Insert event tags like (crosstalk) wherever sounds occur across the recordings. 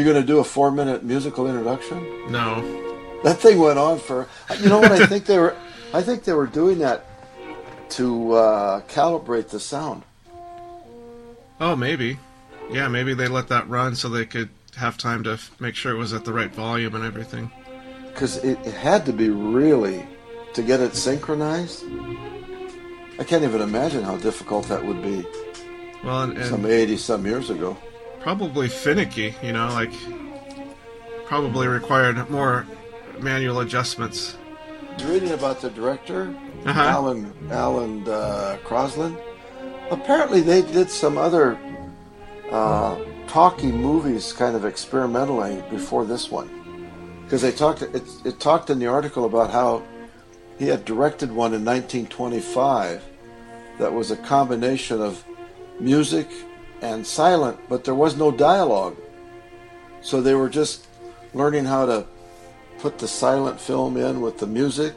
You going to do a four-minute musical introduction? No. That thing went on for. You know what? I think they were. I think they were doing that to uh, calibrate the sound. Oh, maybe. Yeah, maybe they let that run so they could have time to f- make sure it was at the right volume and everything. because it, it had to be really to get it synchronized. I can't even imagine how difficult that would be Well, and, and some eighty some years ago. Probably finicky, you know, like probably required more manual adjustments. Reading about the director, Uh-huh. Alan Alan uh, Crosland. Apparently, they did some other uh, talkie movies, kind of experimentally, before this one, because they talked. It, it talked in the article about how he had directed one in 1925 that was a combination of music and silent, but there was no dialogue. So they were just learning how to put the silent film in with the music.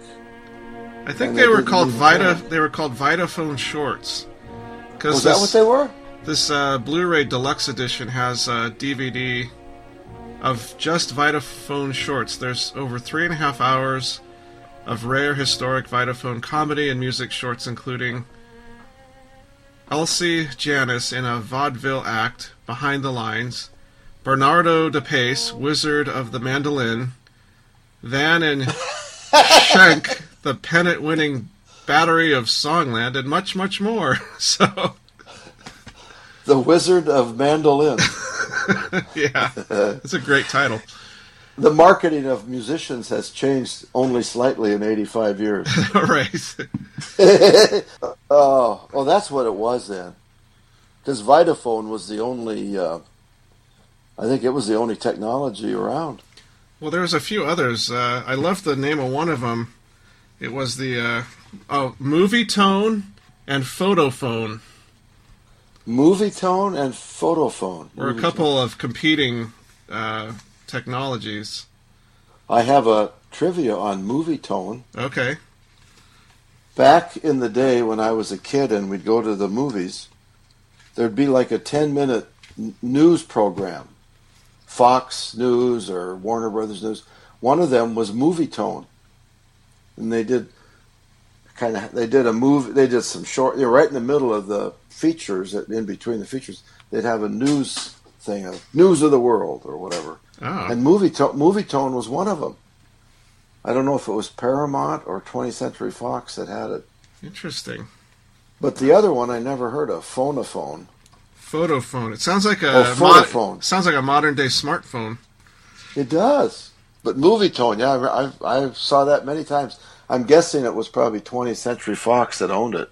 I think they they were called Vita. They were called Vitaphone shorts. Because Was that what they were? This uh, Blu-ray deluxe edition has a DVD of just Vitaphone shorts. There's over three and a half hours of rare historic Vitaphone comedy and music shorts, including Elsie Janis in a vaudeville act, Behind the Lines, Bernardo de Pace, Wizard of the Mandolin, Van and (laughs) Schenk, the pennant-winning Battery of Songland, and much, much more. (laughs) So. The Wizard of Mandolin. (laughs) yeah, it's a great title. The marketing of musicians has changed only slightly in 85 years. (laughs) right. (laughs) Oh, oh, that's what it was then. Because Vitaphone was the only, uh, I think it was the only technology around. Well, there was a few others. Uh, I love the name of one of them. It was the uh, oh, Movie Tone and Photophone, Movie tone and photophone. or a couple of competing uh, technologies. I have a trivia on movie tone. Okay. Back in the day when I was a kid and we'd go to the movies, there'd be like a 10 minute n- news program. Fox News or Warner Brothers News. One of them was movie tone. And they did kind of they did a movie they did some short you know, right in the middle of the features in between the features they'd have a news thing of news of the world or whatever Oh. and movie tone movie tone was one of them i don't know if it was paramount or 20th century fox that had it Interesting. but the other one i never heard of phonophone Photophone. It sounds like a Oh, mod- sounds like a modern day smartphone. it does but movie tone yeah i i, I saw that many times i'm guessing it was probably 20th century fox that owned it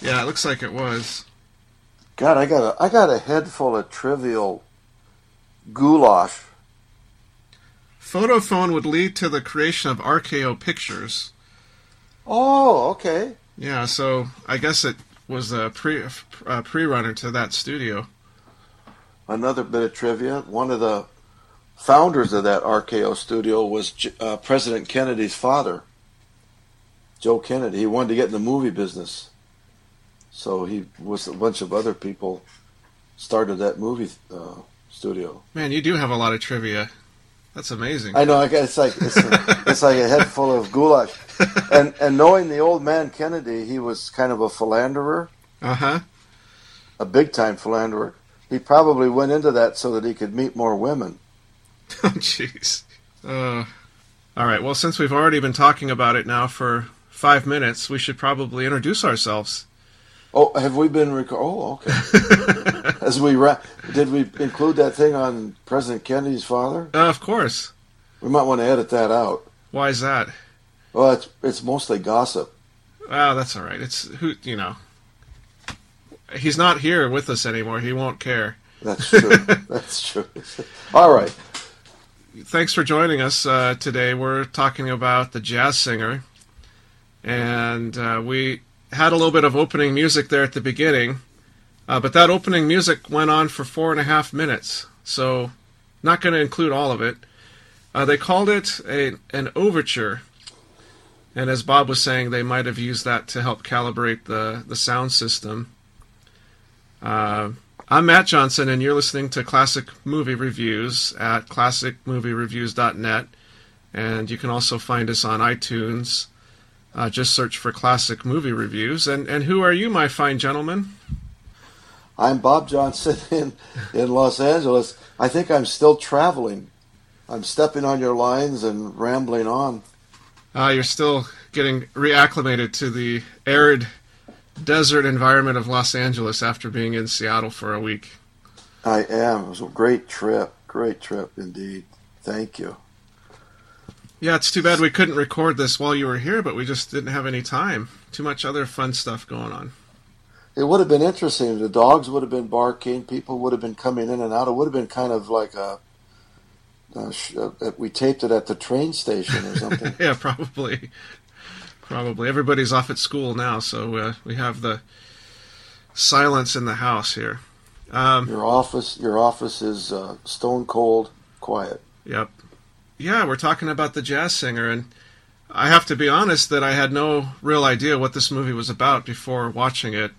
Yeah, it looks like it was. God, I got a I got a head full of trivial goulash. Photophone would lead to the creation of RKO Pictures. Oh, okay. Yeah, so I guess it was a pre a pre-runner to that studio. Another bit of trivia. One of the founders of that RKO studio was uh, President Kennedy's father, Joe Kennedy. He wanted to get in the movie business, so he with a bunch of other people started that movie uh, studio. Man, you do have a lot of trivia. That's amazing. I know. It's like it's, a, it's like a head full of goulash, and and knowing the old man Kennedy, he was kind of a philanderer. Uh huh. a big time philanderer. He probably went into that so that he could meet more women. (laughs) Oh, jeez. Uh, all right. Well, since we've already been talking about it now for five minutes, we should probably introduce ourselves. Oh, have we been? Rec- oh, okay. (laughs) As we ra- did, we include that thing on President Kennedy's father. Uh, of course. We might want to edit that out. Why is that? Well, it's it's mostly gossip. Oh, that's all right. It's who you know. He's not here with us anymore. He won't care. That's true. (laughs) That's true. All right. Thanks for joining us uh, today. We're talking about the jazz singer, and uh, we had a little bit of opening music there at the beginning, uh, but that opening music went on for four and a half minutes, so not going to include all of it. Uh, they called it a an overture, and as Bob was saying, they might have used that to help calibrate the the sound system. Uh, I'm Matt Johnson, and you're listening to Classic Movie Reviews at classicmoviereviews.net. And you can also find us on iTunes. Uh, just search for Classic Movie Reviews. And, and who are you, my fine gentleman? I'm Bob Johnson (laughs) in, in Los Angeles. I think I'm still traveling. I'm stepping on your lines and rambling on. Uh, you're still getting reacclimated to the arid desert environment of Los Angeles after being in Seattle for a week. I am. It was a great trip. Great trip indeed. Thank you. Yeah, it's too bad we couldn't record this while you were here, but we just didn't have any time. Too much other fun stuff going on. It would have been interesting. The dogs would have been barking. People would have been coming in and out. It would have been kind of like a. a we taped it at the train station or something. (laughs) yeah, probably. Probably. Everybody's off at school now, so uh, we have the silence in the house here. Um, your office, your office is uh, stone cold quiet. Yep. Yeah, we're talking about the jazz singer, and I have to be honest that I had no real idea what this movie was about before watching it.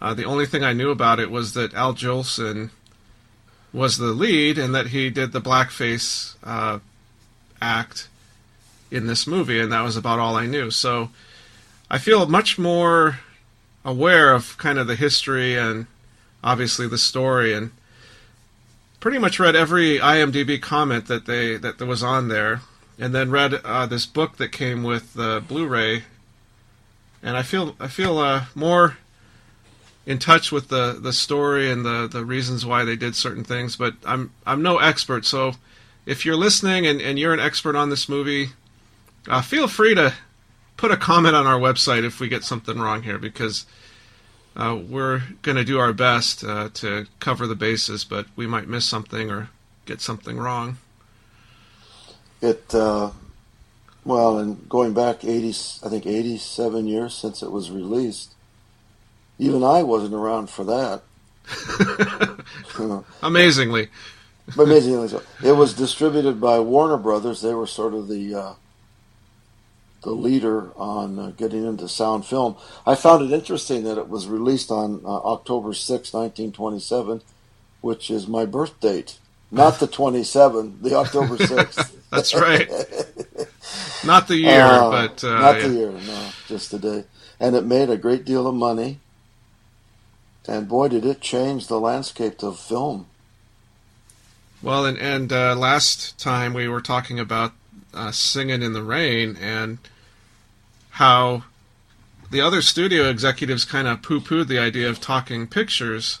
Uh, the only thing I knew about it was that Al Jolson was the lead and that he did the blackface uh, act in this movie, and that was about all I knew. So I feel much more aware of kind of the history and obviously the story, and pretty much read every IMDb comment that they that was on there, and then read uh, this book that came with the Blu-ray, and I feel I feel uh, more in touch with the, the story and the, the reasons why they did certain things, but I'm I'm no expert, so if you're listening and, and you're an expert on this movie, uh, feel free to put a comment on our website if we get something wrong here, because uh, we're going to do our best uh, to cover the bases, but we might miss something or get something wrong. It uh, well, and going back eighty, I think eighty-seven years since it was released even I wasn't around for that. (laughs) Amazingly. (laughs) Amazingly so. It was distributed by Warner Brothers. They were sort of the uh, the leader on uh, getting into sound film. I found it interesting that it was released on uh, October 6, 1927, which is my birth date. Not the 27, the October (laughs) 6th. That's right. (laughs) Not the year, uh, but. Uh, not yeah. the year, no, just the day. And it made a great deal of money. And boy, did it change the landscape of film. Well, and, and uh, last time we were talking about uh, Singing in the Rain and how the other studio executives kind of poo pooed the idea of talking pictures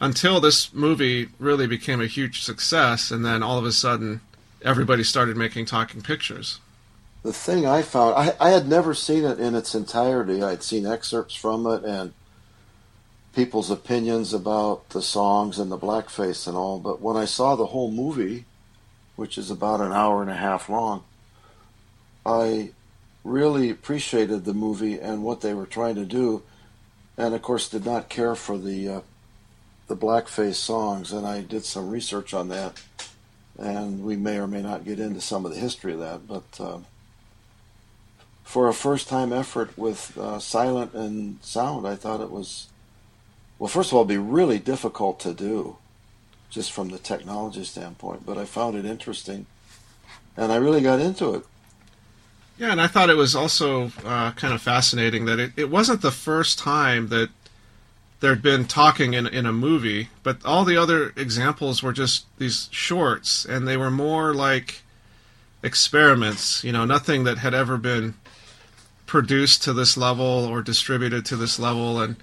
until this movie really became a huge success, and then all of a sudden everybody started making talking pictures. The thing I found, I, I had never seen it in its entirety. I'd seen excerpts from it and people's opinions about the songs and the blackface and all, but when I saw the whole movie, which is about an hour and a half long, I really appreciated the movie and what they were trying to do, and of course did not care for the uh, the blackface songs. And I did some research on that, and we may or may not get into some of the history of that, but. Uh, for a first time effort with uh, silent and sound, I thought it was well, first of all, it'd be really difficult to do, just from the technology standpoint. But I found it interesting, and I really got into it. Yeah, and I thought it was also uh, kind of fascinating that it, it wasn't the first time that there'd been talking in in a movie, but all the other examples were just these shorts, and they were more like experiments. You know, nothing that had ever been produced to this level or distributed to this level, and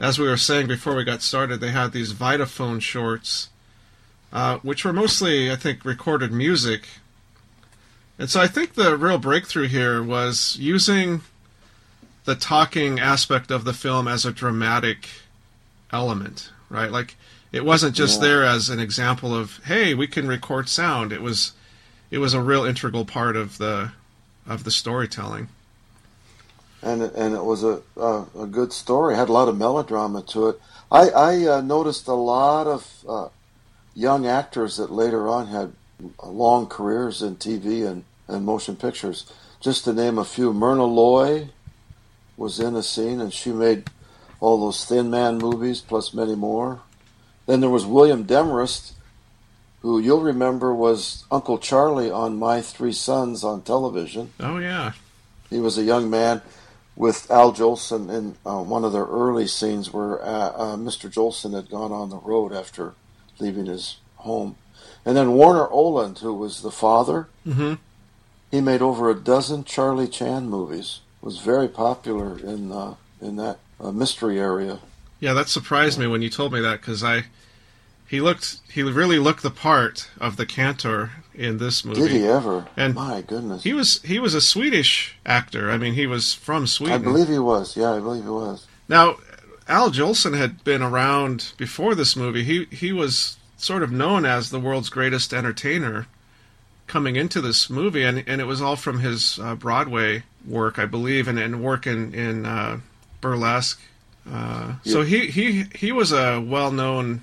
as we were saying before we got started, they had these Vitaphone shorts, uh, which were mostly, I think, recorded music. And so I think the real breakthrough here was using the talking aspect of the film as a dramatic element, right? Like it wasn't just yeah. there as an example of, hey, we can record sound. It was it was a real integral part of the of the storytelling and and it was a a, a good story. It had a lot of melodrama to it. I I uh, noticed a lot of uh, young actors that later on had long careers in TV and, and motion pictures. Just to name a few, Myrna Loy was in a scene, and she made all those Thin Man movies, plus many more. Then there was William Demarest, who you'll remember was Uncle Charlie on My Three Sons on television. Oh, yeah. He was a young man with Al Jolson in uh, one of their early scenes where uh, uh, Mr. Jolson had gone on the road after leaving his home. And then Warner Oland, who was the father, hmm he made over a dozen Charlie Chan movies. Was very popular in uh, in that uh, mystery area. Yeah, that surprised me when you told me that because I, he looked, he really looked the part of the cantor in this movie. Did he ever? And My goodness. He was he was a Swedish actor. I mean, he was from Sweden. I believe he was. Yeah, I believe he was. Now, Al Jolson had been around before this movie. He he was sort of known as the world's greatest entertainer coming into this movie, and and it was all from his uh, Broadway work, I believe, and, and work in in uh, burlesque. Uh, So he he he was a well known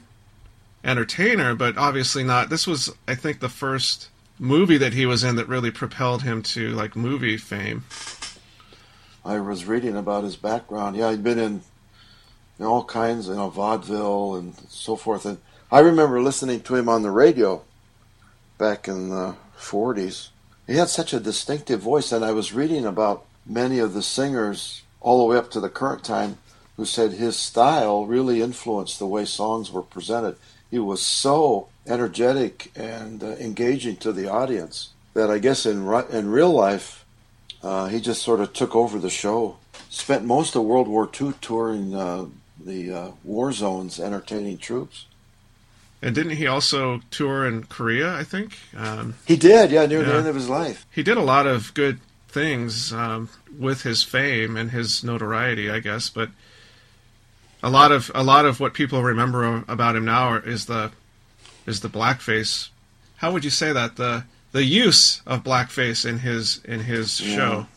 entertainer, but obviously not. This was, I think, the first movie that he was in that really propelled him to like movie fame. I was reading about his background. Yeah, he'd been in all kinds, you know, vaudeville and so forth. And I remember listening to him on the radio back in the 40s. He had such a distinctive voice, and I was reading about many of the singers all the way up to the current time who said his style really influenced the way songs were presented. He was so energetic and uh, engaging to the audience that I guess in in real life uh, he just sort of took over the show. Spent most of World War II touring uh, the uh, war zones, entertaining troops. And didn't he also tour in Korea? I think um, He did, yeah, near the end of his life. he did a lot of good things um, with his fame and his notoriety, I guess. But a lot of a lot of what people remember about him now is the is the blackface. How would you say that the the use of blackface in his in his Yeah. show?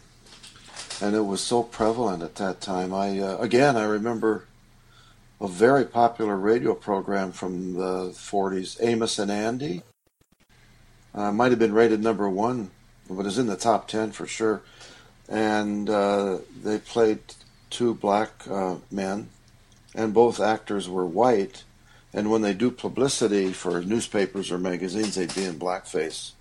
and it was so prevalent at that time. I uh, again, I remember a very popular radio program from the 40s, Amos and Andy. Uh, might have been rated number one, but was in the top 10 for sure. And uh, they played two black uh, men, and both actors were white. And when they do publicity for newspapers or magazines, they'd be in blackface.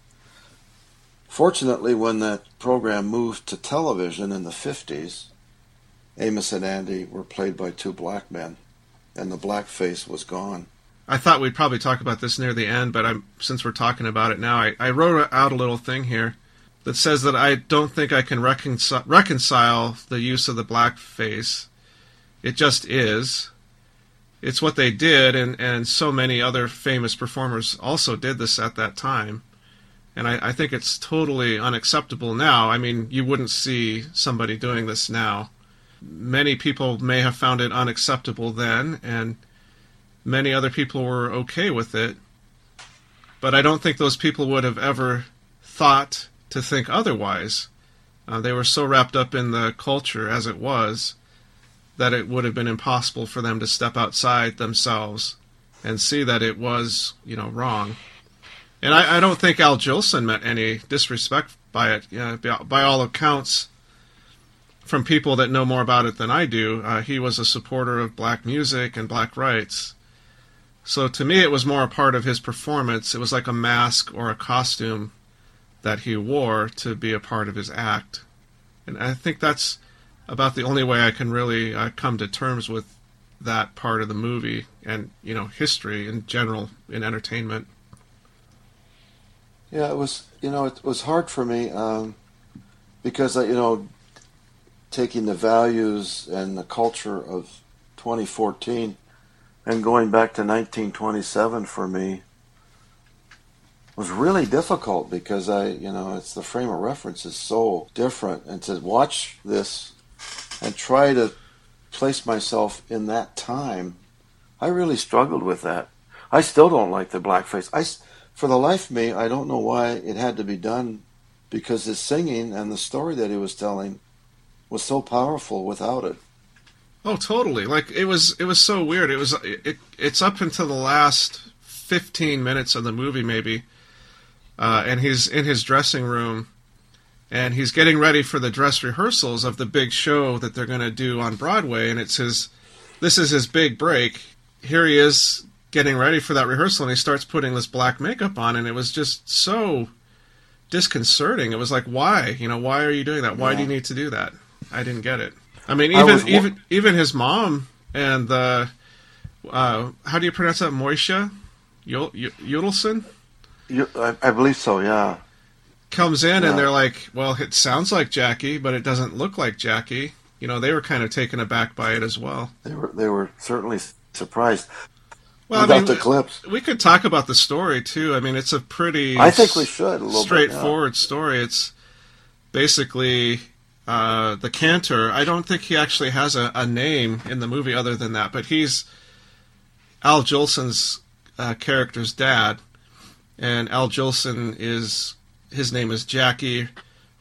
Fortunately, when that program moved to television in the 50s, Amos and Andy were played by two black men, and the blackface was gone. I thought we'd probably talk about this near the end, but I'm since we're talking about it now, I, I wrote out a little thing here that says that I don't think I can reconcile, reconcile the use of the blackface. It just is. It's what they did, and, and so many other famous performers also did this at that time. And I, I think it's totally unacceptable now. I mean, you wouldn't see somebody doing this now. Many people may have found it unacceptable then, and many other people were okay with it. But I don't think those people would have ever thought to think otherwise. Uh, they were so wrapped up in the culture as it was that it would have been impossible for them to step outside themselves and see that it was, you know, wrong. And I, I don't think Al Jolson meant any disrespect by it. You know, by, by all accounts, from people that know more about it than I do, uh, he was a supporter of black music and black rights. So to me, it was more a part of his performance. It was like a mask or a costume that he wore to be a part of his act. And I think that's about the only way I can really uh, come to terms with that part of the movie and, you know, history in general in entertainment. Yeah, it was. You know, it was hard for me um, because uh, you know, taking the values and the culture of 2014 and going back to 1927 for me was really difficult because I, you know, it's the frame of reference is so different, and to watch this and try to place myself in that time, I really struggled with that. I still don't like the blackface. I, for the life of me, I don't know why it had to be done because his singing and the story that he was telling was so powerful without it. Oh, totally. Like it was it was so weird. It was it it's up until the last 15 minutes of the movie maybe. Uh, and he's in his dressing room and he's getting ready for the dress rehearsals of the big show that they're going to do on Broadway and it's his this is his big break. Here he is getting ready for that rehearsal, and he starts putting this black makeup on, and it was just so disconcerting. It was like, why? You know, why are you doing that? Why Yeah. do you need to do that? I didn't get it. I mean, I even was wa- even even his mom and the uh, how do you pronounce that? Moisha Yod- Yodelson You, I, I believe so. Yeah. comes in Yeah. and they're like, "Well, it sounds like Jackie, but it doesn't look like Jackie." You know, they were kind of taken aback by it as well. They were they were certainly surprised Well, without I mean, the clips. we could talk about the story too. I mean, it's a pretty I think we should a little straightforward story. It's basically uh, the cantor. I don't think he actually has a, a name in the movie other than that, but he's Al Jolson's uh, character's dad, and Al Jolson is his name is Jackie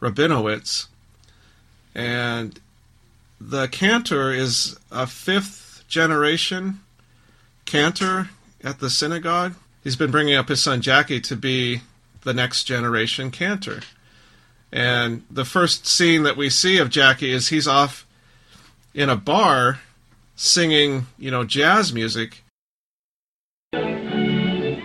Rabinowitz, and the cantor is a fifth generation cantor at the synagogue. He's been bringing up his son Jackie to be the next generation cantor. And the first scene that we see of Jackie is he's off in a bar singing, you know, jazz music. They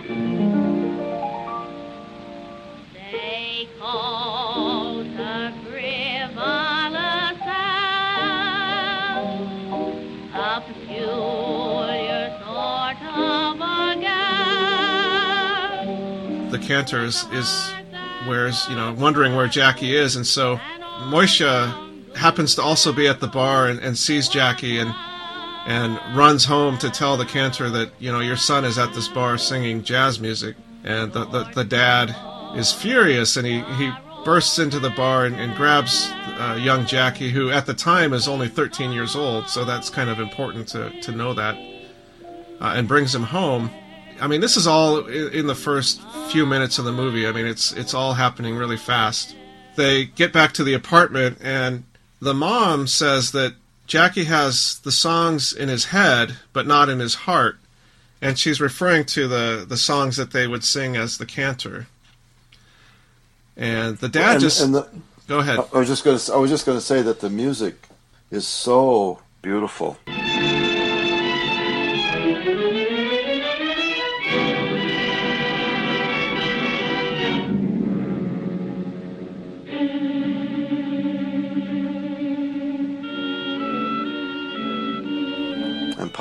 called her frivolous sound, a peculiar sort of a girl. The cantor is, is where's, you know, wondering where Jackie is. And so Moisha happens to also be at the bar and, and sees Jackie and and runs home to tell the cantor that you know your son is at this bar singing jazz music. And the, the, the dad is furious and he, he bursts into the bar and, and grabs uh, young jackie who at the time is only 13 years old. So that's kind of important to, to know that uh, and brings him home i mean this is all in, the first few minutes of the movie i mean it's it's all happening really fast they get back to the apartment and the mom says that Jackie has the songs in his head, but not in his heart. And she's referring to the, the songs that they would sing as the cantor. And the dad And, just and the, go ahead. I was just going to I was just going to say that the music is so beautiful.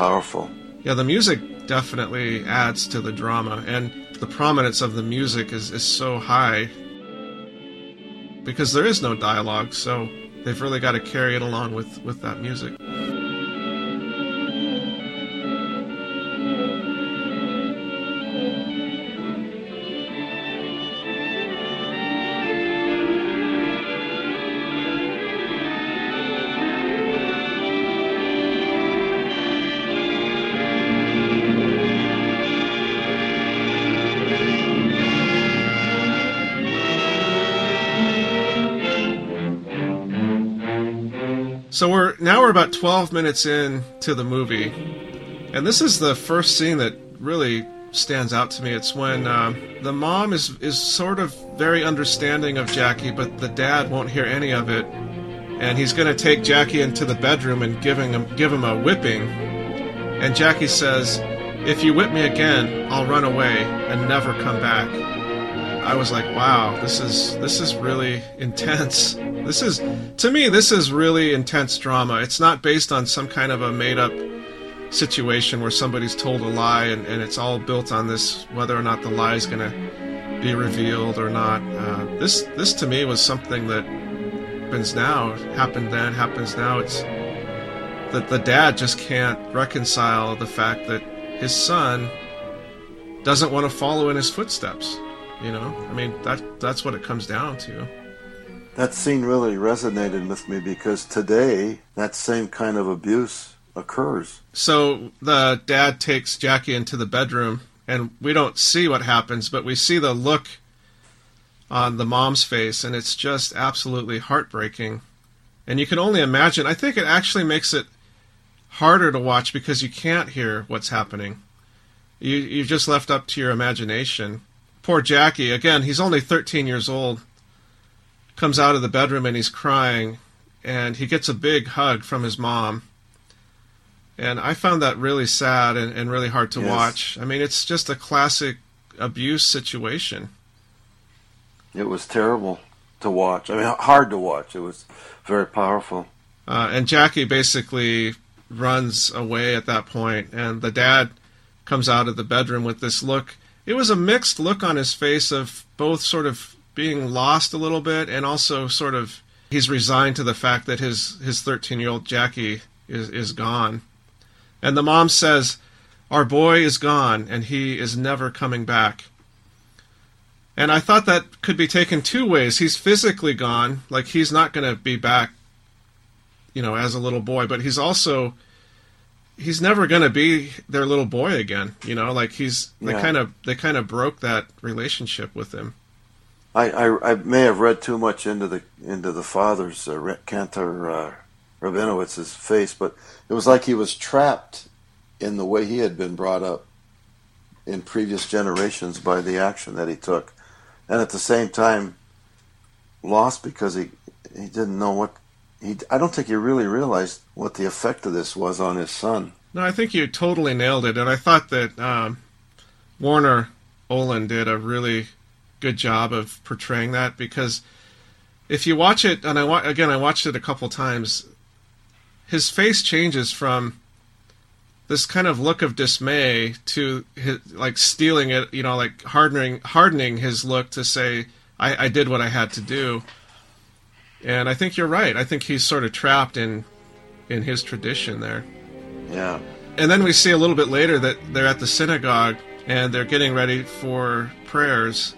Powerful. Yeah, the music definitely adds to the drama, and the prominence of the music is, is so high because there is no dialogue, so they've really got to carry it along with, with that music. We're now we're about 12 minutes in to the movie, and this is the first scene that really stands out to me. It's when um, the mom is is sort of very understanding of Jackie, but the dad won't hear any of it, and he's going to take Jackie into the bedroom and giving him give him a whipping, and Jackie says, "If you whip me again, I'll run away and never come back." I was like, wow, this is this is really (laughs) intense. This is to me this is really intense drama. It's not based on some kind of a made up situation where somebody's told a lie and, and it's all built on this whether or not the lie is going to be revealed or not. Uh, this this to me was something that happens now, happened then, happens now. It's that the dad just can't reconcile the fact that his son doesn't want to follow in his footsteps. You know, I mean that that's what it comes down to. That scene really resonated with me because today that same kind of abuse occurs. So the dad takes Jackie into the bedroom, and we don't see what happens, but we see the look on the mom's face, and it's just absolutely heartbreaking. And you can only imagine. I think it actually makes it harder to watch because you can't hear what's happening. You you're just left up to your imagination. Poor Jackie. Again, he's only 13 years old. Comes out of the bedroom and he's crying, and he gets a big hug from his mom and I found that really sad and, and really hard to Yes. watch. I mean, it's just a classic abuse situation. It was terrible to watch. I mean, hard to watch. It was very powerful. Uh, and Jackie basically runs away at that point, and the dad comes out of the bedroom with this look. It was a mixed look on his face of both sort of being lost a little bit and also sort of he's resigned to the fact that his his 13 year old Jackie is is gone. And the mom says, "Our boy is gone, and he is never coming back." And I thought that could be taken two ways. He's physically gone, like he's not going to be back you know, as a little boy, but he's also he's never going to be their little boy again, you know, like he's they Yeah. kind of they kind of broke that relationship with him. I, I, I may have read too much into the into the father's uh, Cantor uh, Rabinowitz's face, but it was like he was trapped in the way he had been brought up in previous generations by the action that he took, and at the same time lost because he he didn't know what he. I don't think he really realized what the effect of this was on his son. No, I think you totally nailed it, and I thought that um, Warner Oland did a really good job of portraying that because if you watch it, and I wa- again I watched it a couple times, his face changes from this kind of look of dismay to his, like stealing it, you know, like hardening hardening his look to say I, I did what I had to do. And I think you're right. I think he's sort of trapped in in his tradition there. Yeah, And then we see a little bit later that they're at the synagogue and they're getting ready for prayers.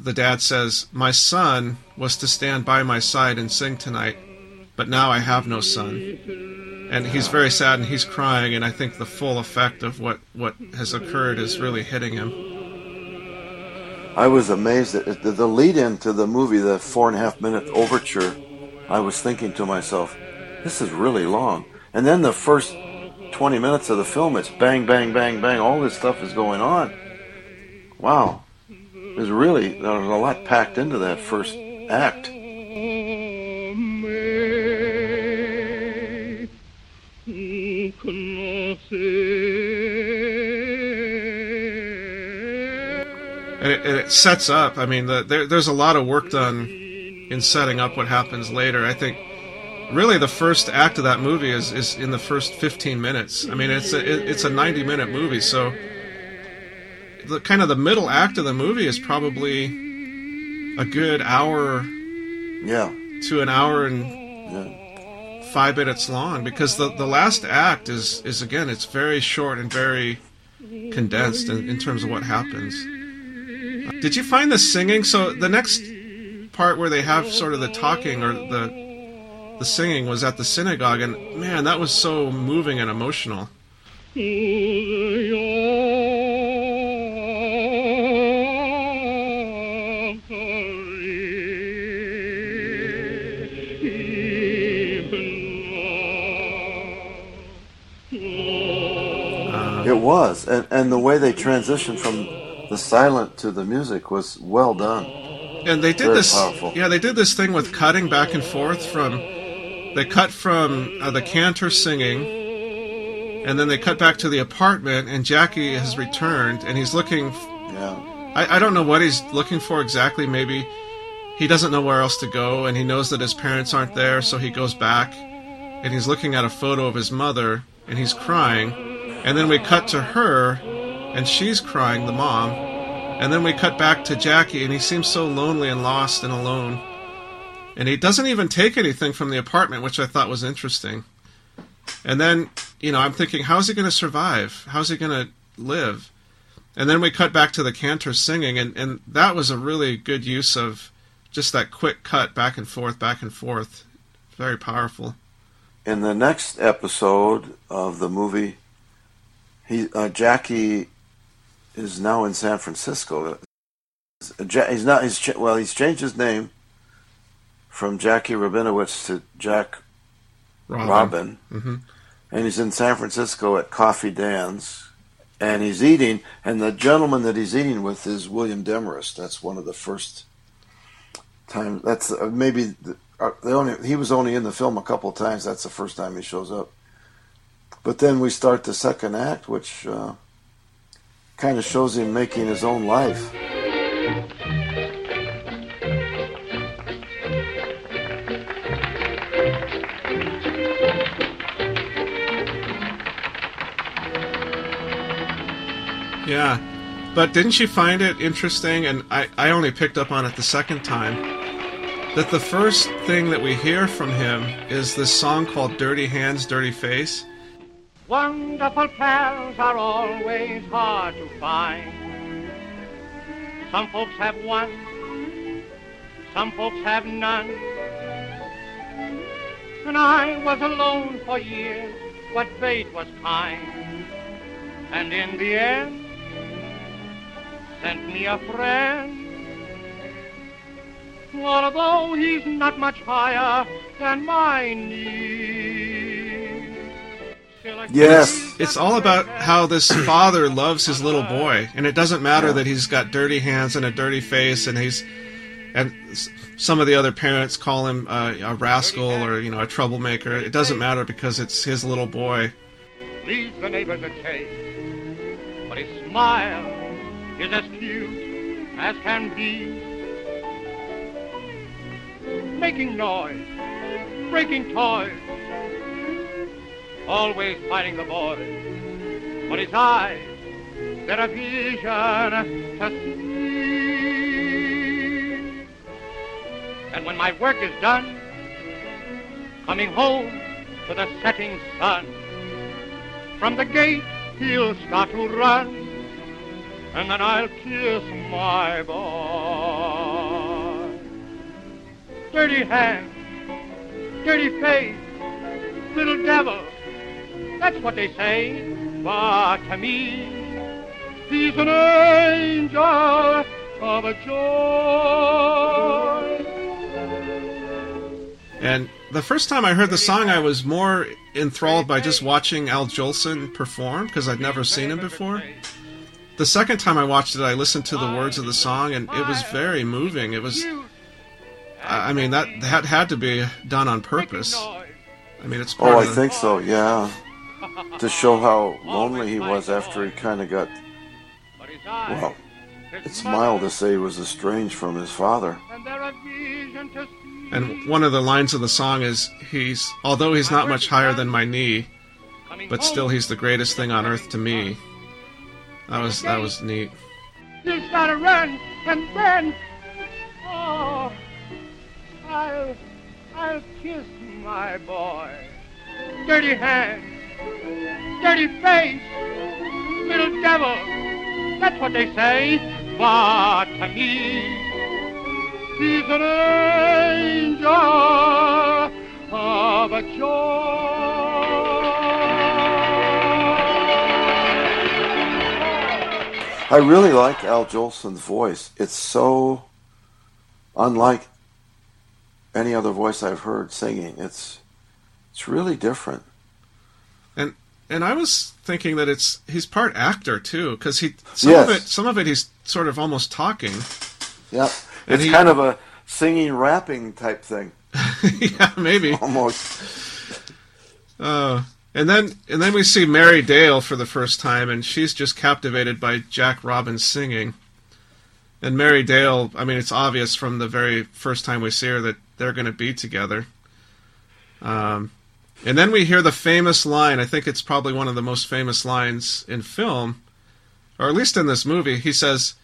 The dad says, "My son was to stand by my side and sing tonight, but now I have no son." And he's very sad and he's crying. And I think the full effect of what what has occurred is really hitting him. I was amazed at the, the lead in to the movie, the four and a half minute overture. I was thinking to myself, this is really long. And then the first 20 minutes of the film, it's bang, bang, bang, bang. All this stuff is going on. Wow. There's really, there was a lot packed into that first act. and it, and it sets up. I mean, the, there, there's a lot of work done in setting up what happens later. I think really the first act of that movie is, is in the first 15 minutes. I mean, it's a it, it's a 90 minute movie, so the kind of the middle act of the movie is probably a good hour Yeah. to an hour and yeah. five minutes long because the the last act is is again it's very short and very condensed in, in terms of what happens. Did you find the singing? So the next part where they have sort of the talking or the the singing was at the synagogue, and man, that was so moving and emotional. Was. And, and the way they transitioned from the silent to the music was well done. And they did Very this. powerful. Yeah, they did this thing with cutting back and forth from. They cut from uh, the cantor singing, and then they cut back to the apartment, and Jackie has returned, and he's looking. Yeah. I, I don't know what he's looking for exactly. Maybe he doesn't know where else to go, and he knows that his parents aren't there, so he goes back, and he's looking at a photo of his mother, and he's crying, and then we cut to her, and she's crying, the mom, and then we cut back to Jackie, and he seems so lonely and lost and alone. And he doesn't even take anything from the apartment, which I thought was interesting. And then, you know, I'm thinking, how's he going to survive? How's he going to live? and then we cut back to the cantor singing, and, and that was a really good use of just that quick cut back and forth, back and forth. Very powerful. In the next episode of the movie, he uh, Jackie is now in San Francisco. He's not. He's well. He's changed his name from Jackie Rabinowitz to Jack Robin. Robin, hmm and he's in San Francisco at Coffee Dan's, and he's eating. And the gentleman that he's eating with is William Demarest. That's one of the first time. That's uh, maybe the, uh, the only. He was only in the film a couple of times. That's the first time he shows up. But then we start the second act, which uh, kind of shows him making his own life. Yeah. But didn't you find it interesting, and I, I only picked up on it the second time, that the first thing that we hear from him is this song called Dirty Hands, Dirty Face? Wonderful pals are always hard to find. Some folks have one, some folks have none. And I was alone for years, but fate was kind. And in the end, sent me a friend. Although he's not much higher than my knee. Still I Yes. feel It's all about how this father loves his little boy, and it doesn't matter that he's got dirty hands and a dirty face, and he's and some of the other parents call him uh, a rascal or you know a troublemaker. It doesn't matter because it's his little boy. leads the neighbors a chase. But his smile is as cute as can be. Making noise, breaking toys, always fighting the boys. But his eyes, they're a vision to see. And when my work is done, coming home to the setting sun, from the gate he'll start to run, and then I'll kiss my boy. Dirty hands, dirty face, little devil, that's what they say. But to me, he's an angel of a joy. And the first time I heard the song, I was more enthralled by just watching Al Jolson perform because I'd never seen him before. The second time I watched it, I listened to the words of the song, and it was very moving. It was, I I mean, that that had to be done on purpose. I mean, it's part Oh, I of the- think so. Yeah, to show how lonely he was after he kind of got. Well, it's mild to say he was estranged from his father. And they're a vision to see. And one of the lines of the song is, "He's although he's not much higher than my knee, but still he's the greatest thing on earth to me." That was that was neat. He'll start to run, and then, oh, I'll, I'll kiss my boy. Dirty hands, dirty face, little devil. That's what they say. But to me, he's an angel of a joy. I really like Al Jolson's voice. It's so unlike any other voice I've heard singing. It's it's really different. And I was thinking that it's he's part actor too, because he some of it some of it he's sort of almost talking. Yeah, And it's he- kind of a singing, rapping type thing, (laughs) yeah, maybe. almost. Uh, and then and then we see Mary Dale for the first time, and she's just captivated by Jack Robin's singing. And Mary Dale, I mean, it's obvious from the very first time we see her that they're going to be together. Um, and then we hear the famous line. I think it's probably one of the most famous lines in film, or at least in this movie. He says,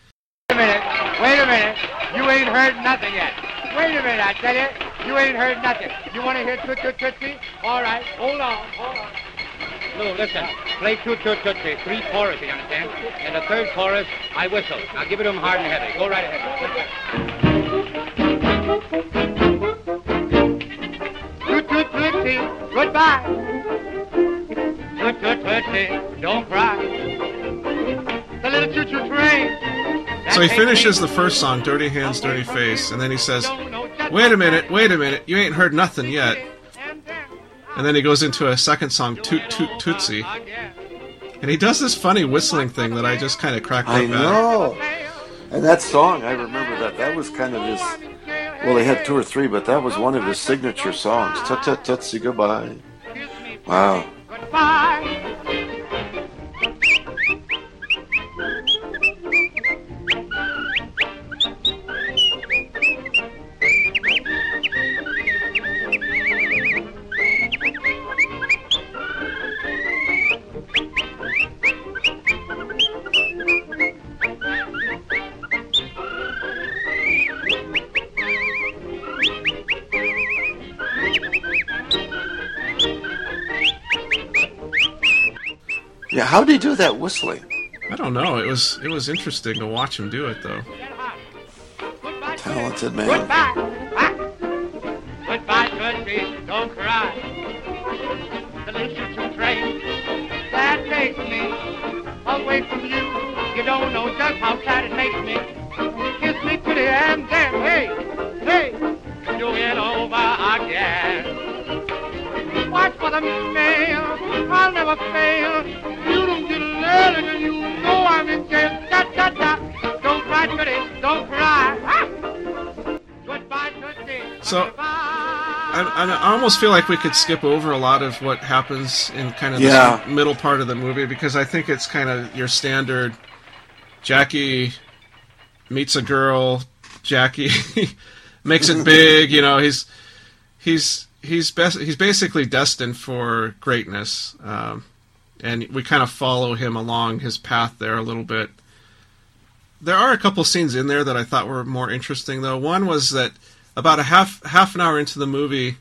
Wait a minute. Wait a minute. You ain't heard nothing yet. Wait a minute, I tell you. You ain't heard nothing. You want to hear Toot Toot Tootsie? All right. Hold on. Hold on. Lou, listen. Play two toot tootsie, three chorus, you understand? And the third chorus, I whistle. Now give it to him hard and heavy. Go right ahead. Toot toot tootsie, goodbye. Toot toot tootsie, don't cry. The little choo choo train. So he finishes the first song, Dirty Hands, Dirty Face, and then he says, Don't know just Wait a minute, wait a minute, you ain't heard nothing yet. And then he goes into a second song, Toot Toot Tootsie. And he does this funny whistling thing that I just kind of cracked up I at. know. And that song, I remember that. That was kind of his. Oh, Well, he had two or three, but that was one of his signature songs. Tut tut tootsie goodbye. Wow. Goodbye. Yeah, how did he do that whistling? I don't know. It was it was interesting to watch him do it though. Talented man. Goodbye. Ah. Goodbye, Tootsie. Don't cry. The little choo-choo train that takes me away from you. You don't know just how sad it makes me. Kiss me to the end, then hey, hey, do it over again. Watch for the mail. I'll never fail. You don't get a letter, and you know I'm in jail. Da da da. Don't cry, Tootsie. Don't cry. Ah. Goodbye, Tootsie. So, I, I I almost feel like we could skip over a lot of what happens in kind of Yeah. the middle part of the movie because I think it's kind of your standard. Jackie meets a girl. Jackie (laughs) makes it (laughs) big. You know, he's he's he's best, he's basically destined for greatness, um, and we kind of follow him along his path there a little bit. There are a couple scenes in there that I thought were more interesting, though. One was that about a half half an hour into the movie,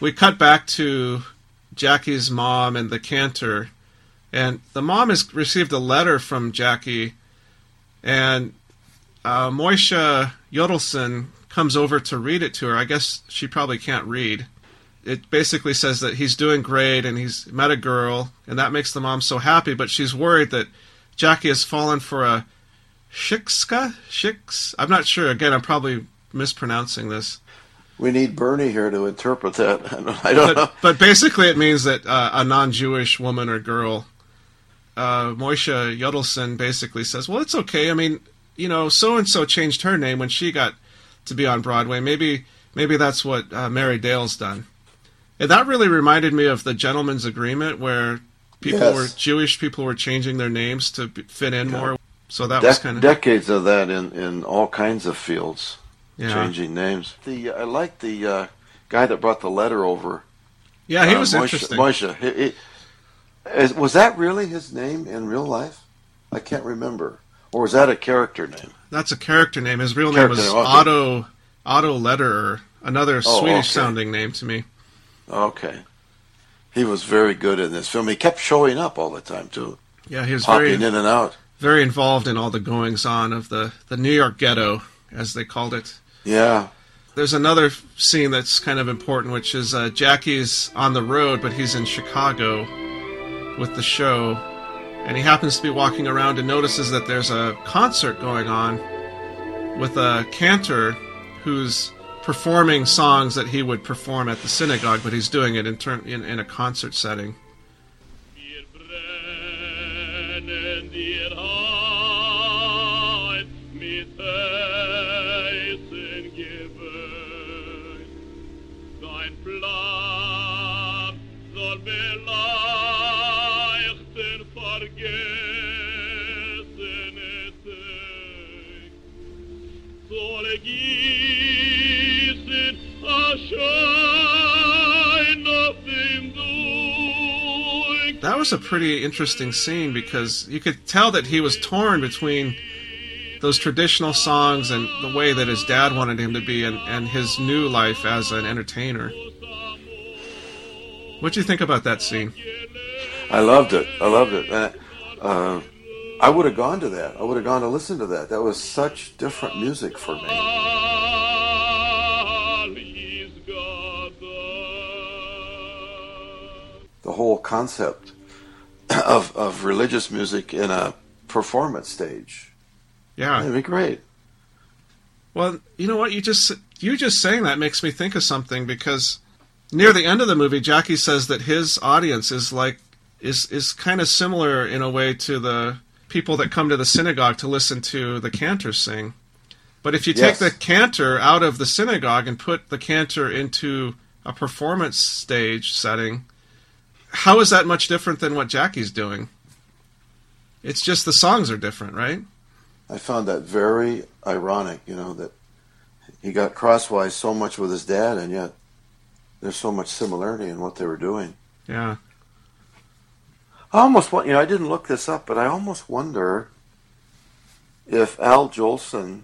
we cut back to Jackie's mom and the cantor, and the mom has received a letter from Jackie, and uh, Moisha Yodelson comes over to read it to her. I guess she probably can't read. It basically says that he's doing great and he's met a girl, and that makes the mom so happy. But she's worried that Jackie has fallen for a shikska shiks. I'm not sure. Again, I'm probably mispronouncing this. We need Bernie here to interpret that. (laughs) I don't know. but, but basically, it means that uh, a non-Jewish woman or girl, uh, Moisha Yodelson, basically says, "Well, it's okay. I mean, you know, so and so changed her name when she got to be on Broadway. Maybe, maybe that's what uh, Mary Dale's done." And that really reminded me of the Gentleman's Agreement, where people Yes. were Jewish people were changing their names to fit in Yeah. more. So that Dec- was kind of decades of that in, in all kinds of fields, yeah, changing names. The I like the uh, guy that brought the letter over. yeah. He uh, was Moishe- interesting. Moishe. He- he- was that really his name in real life? I can't remember. Or was that a character name? That's a character name. His real name was name, okay. Otto Otto Lederer, another Oh, Swedish okay. sounding name to me. Okay. He was very good in this film. He kept showing up all the time too, Yeah, he was popping very in and out. very involved in all the goings on of the the New York ghetto, as they called it. Yeah. There's another scene that's kind of important, which is uh, Jackie's on the road, but he's in Chicago with the show, and he happens to be walking around and notices that there's a concert going on with a cantor who's performing songs that he would perform at the synagogue, but he's doing it in, in, in a concert setting. That was a pretty interesting scene because you could tell that he was torn between those traditional songs and the way that his dad wanted him to be and, and his new life as an entertainer. What do you think about that scene? I loved it. I loved it. Uh, I would have gone to that. I would have gone to listen to that. That was such different music for me. The whole concept (clears throat) of, of religious music in a performance stage. Yeah. It'd be great. Well, you know what? You just you just saying that makes me think of something because near the end of the movie, Jackie says that his audience is like is is kind of similar in a way to the people that come to the synagogue to listen to the cantor sing. But if you take Yes. the cantor out of the synagogue and put the cantor into a performance stage setting, how is that much different than what Jackie's doing? It's just the songs are different, right? I found that very ironic, you know, that he got crosswise so much with his dad, and yet there's so much similarity in what they were doing. Yeah. I almost want, you know, I didn't look this up, but I almost wonder if Al Jolson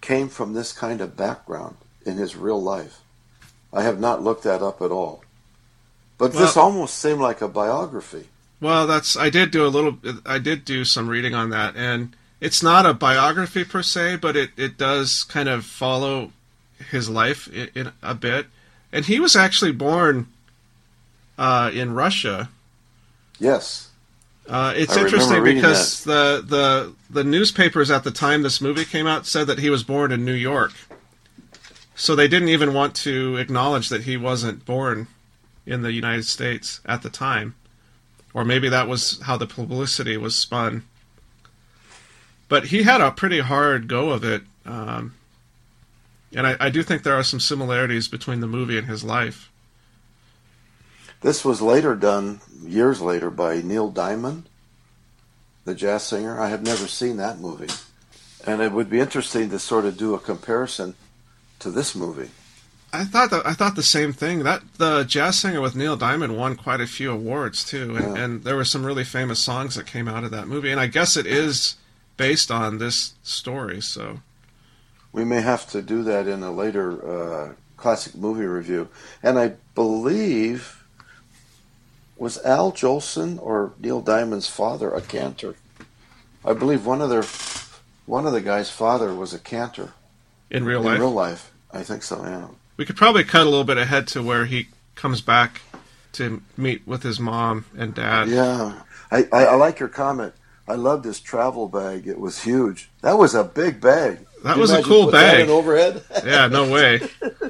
came from this kind of background in his real life. I have not looked that up at all. But this almost seemed like a biography. Well, that's I did do a little. I did do some reading on that, and it's not a biography per se, but it it does kind of follow his life in, in a bit. And he was actually born uh, in Russia. Yes. Uh, it's I interesting because the, the the newspapers at the time this movie came out said that he was born in New York, so they didn't even want to acknowledge that he wasn't born in the United States at the time, or maybe that was how the publicity was spun. But he had a pretty hard go of it, um, and I, I do think there are some similarities between the movie and his life. This was later done, years later, by Neil Diamond, the jazz singer. I have never seen that movie. And it would be interesting to sort of do a comparison to this movie. I thought that I thought the same thing. That the jazz singer with Neil Diamond won quite a few awards too, and, Yeah. and there were some really famous songs that came out of that movie. And I guess it is based on this story. So We may have to do that in a later uh, classic movie review. And I believe was Al Jolson or Neil Diamond's father a cantor? I believe one of their one of the guy's father was a cantor in real life. in life, real life. I think so. Yeah. We could probably cut a little bit ahead to where he comes back to meet with his mom and dad. Yeah, I, I, I like your comment. I loved his travel bag. It was huge. That was a big bag. That was a cool bag. in overhead. (laughs) Yeah, no way.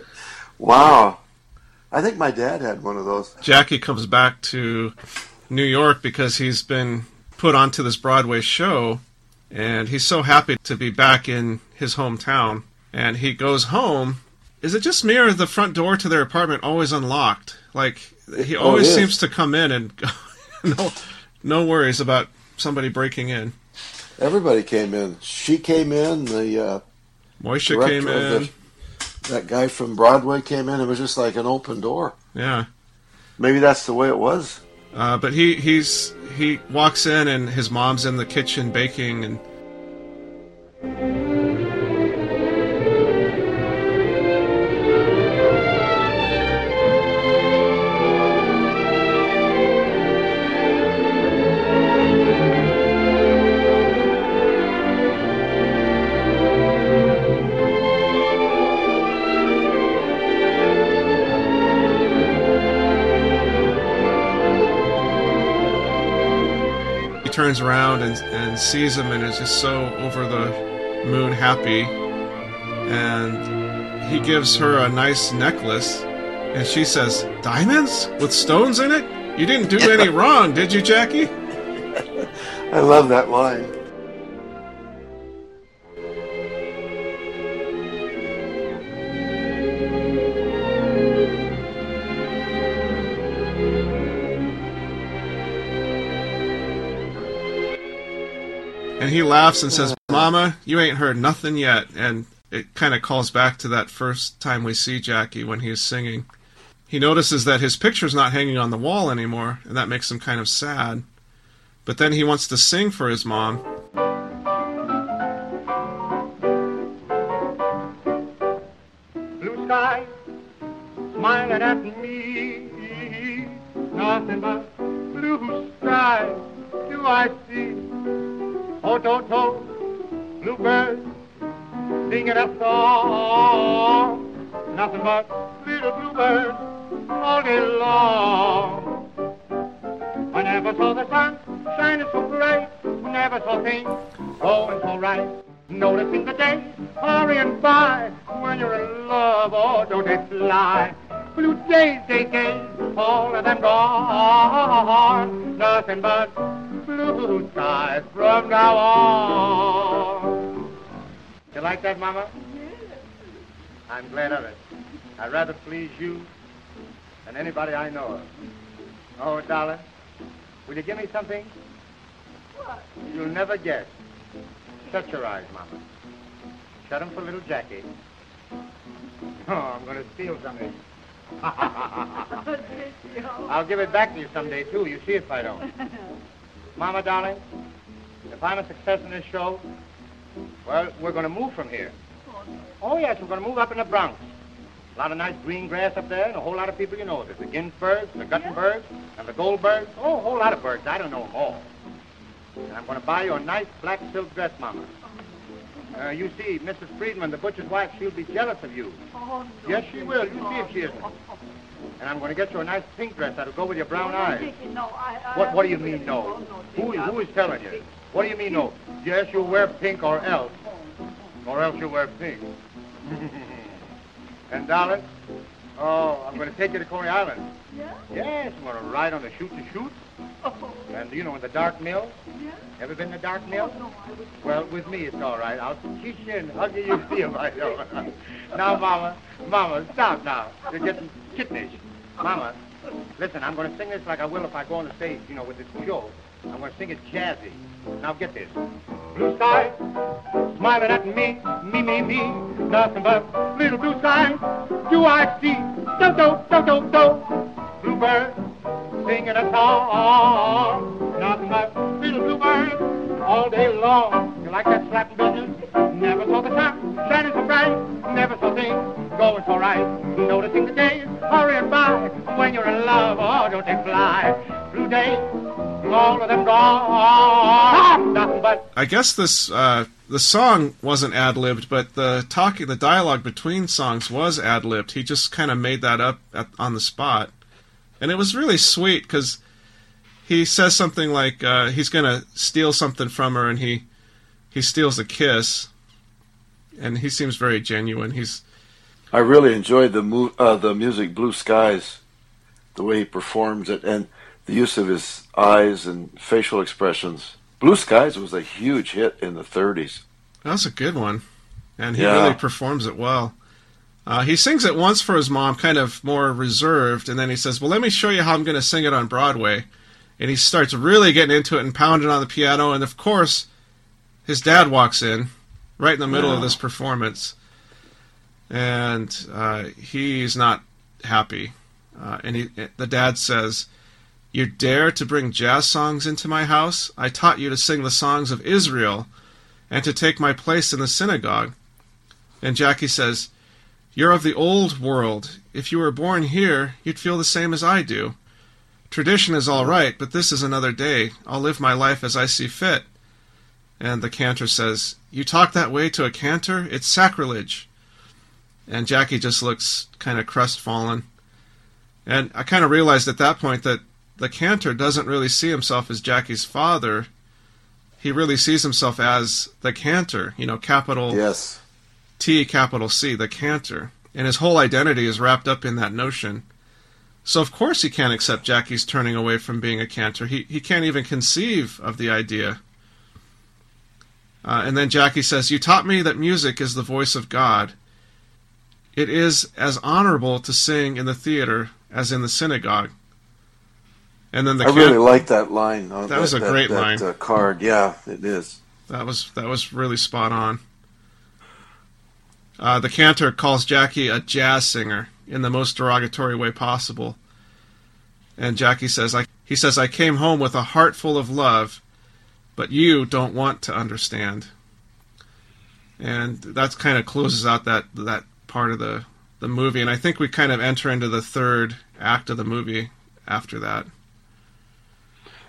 (laughs) wow. I think my dad had one of those. Jackie comes back to New York because he's been put onto this Broadway show, and he's so happy to be back in his hometown. And he goes home. Is it just me or the front door to their apartment always unlocked? Like he Oh, always is. seems to come in and (laughs) no, no worries about somebody breaking in. Everybody came in. She came in. The uh, Moisha came in. the, that guy from Broadway came in. It was just like an open door. Yeah. Maybe that's the way it was. Uh, but he he's he walks in and his mom's in the kitchen baking and turns around and, and sees him and is just so over the moon happy. And he gives her a nice necklace and she says diamonds with stones in it? You didn't do any (laughs) wrong did you jackie? I love that line. He laughs and says mama you ain't heard nothing yet and it kind of calls back to that first time we see jackie when he's singing he notices that his picture's not hanging on the wall anymore and that makes him kind of sad but then he wants to sing for his mom blue sky smiling at me. Nothing but blue skies do I see. Oh, to, to, bluebirds singing a song. Nothing but little bluebirds all day long. I never saw the sun shining so bright. Never saw things going so right. Noticing the day hurrying by. When you're in love, oh, don't they fly? Blue days, day, days, all of them gone. Nothing but blue skies from now on. You like that, Mama? Yes. I'm glad of it. I'd rather please you than anybody I know of. Oh, darling, will you give me something? What? You'll never guess. Shut your eyes, Mama. Shut 'em for little Jackie. (laughs) Oh, I'm going to steal something. (laughs) (laughs) I'll give it back to you someday, too. You see if I don't. Mama, darling, if I'm a success in this show, well, we're going to move from here. Oh, yes, we're going to move up in the Bronx. A lot of nice green grass up there and a whole lot of people you know. There's the Ginsbergs, the Guttenbergs, and the Goldbergs. Oh, a whole lot of birds. I don't know them all. And I'm going to buy you a nice black silk dress, Mama. Uh, you see, Mrs. Friedman, the butcher's wife, she'll be jealous of you. Yes, she will. You see if she isn't. And I'm going to get you a nice pink dress that'll go with your brown eyes. What, what do you mean, no? Who, who is telling you? What do you mean, no? Yes, you'll wear pink or else. Or else you'll wear pink. (laughs) and, darling, oh, I'm going to take you to Coney Island. Yeah? Yes, I'm going to ride on the shoot-to-shoot. Oh, And, you know, in the dark mill. yeah? Ever been in the dark mill? Oh, no. Well, with me, it's all right. I'll kiss you and hug you, you I don't. (laughs) now, Mama, Mama, stop now. You're getting kittenish. Mama, listen, I'm going to sing this like I will if I go on the stage, you know, with this show. I'm going to sing it jazzy. Now, get this. Blue sky, smiling at me, me, me, me. Nothing but little blue skies do I see. Do, do, do, do, do. Bluebird singing a song. Nothing but little bluebird all day long. You like that slapping business? Never saw the sun shining so bright. Never saw things going so right. Noticing the days hurrying by. When you're in love, oh, don't they fly? Blue days, all of them gone. Nothing but I guess this uh, the song wasn't ad libbed, but the talking, the dialogue between songs was ad libbed. He just kind of made that up at, on the spot, and it was really sweet because he says something like uh, he's going to steal something from her, and he he steals a kiss, and he seems very genuine. He's I really enjoyed the mu- uh, the music Blue Skies, the way he performs it, and the use of his eyes and facial expressions. Blue Skies was a huge hit in the 30s. That's a good one, and he Yeah. really performs it well. Uh, he sings it once for his mom, kind of more reserved, and then he says, "Well, let me show you how I'm going to sing it on Broadway." And he starts really getting into it and pounding on the piano, and of course, his dad walks in right in the middle of this performance, and uh, he's not happy. Uh, and he, the dad says, "You dare to bring jazz songs into my house? I taught you to sing the songs of Israel." and to take my place in the synagogue. And Jackie says, You're of the old world. If you were born here, you'd feel the same as I do. Tradition is all right, but this is another day. I'll live my life as I see fit. And the cantor says, You talk that way to a cantor? It's sacrilege. And Jackie just looks kind of crestfallen. And I kind of realized at that point that the cantor doesn't really see himself as Jackie's father he really sees himself as the cantor, you know, capital Yes. T, capital C, the cantor. And his whole identity is wrapped up in that notion. So, of course, he can't accept Jackie's turning away from being a cantor. He, he can't even conceive of the idea. Uh, and then Jackie says, You taught me that music is the voice of God. It is as honorable to sing in the theater as in the synagogue. And then the I can- really like that line. On That was a great that, line. Uh, card. Yeah, it is. That was that was really spot on. Uh, the cantor calls Jackie a jazz singer in the most derogatory way possible, and Jackie says, "I." He says, "I came home with a heart full of love, but you don't want to understand." And that kind of closes out that that part of the the movie, and I think we kind of enter into the third act of the movie after that.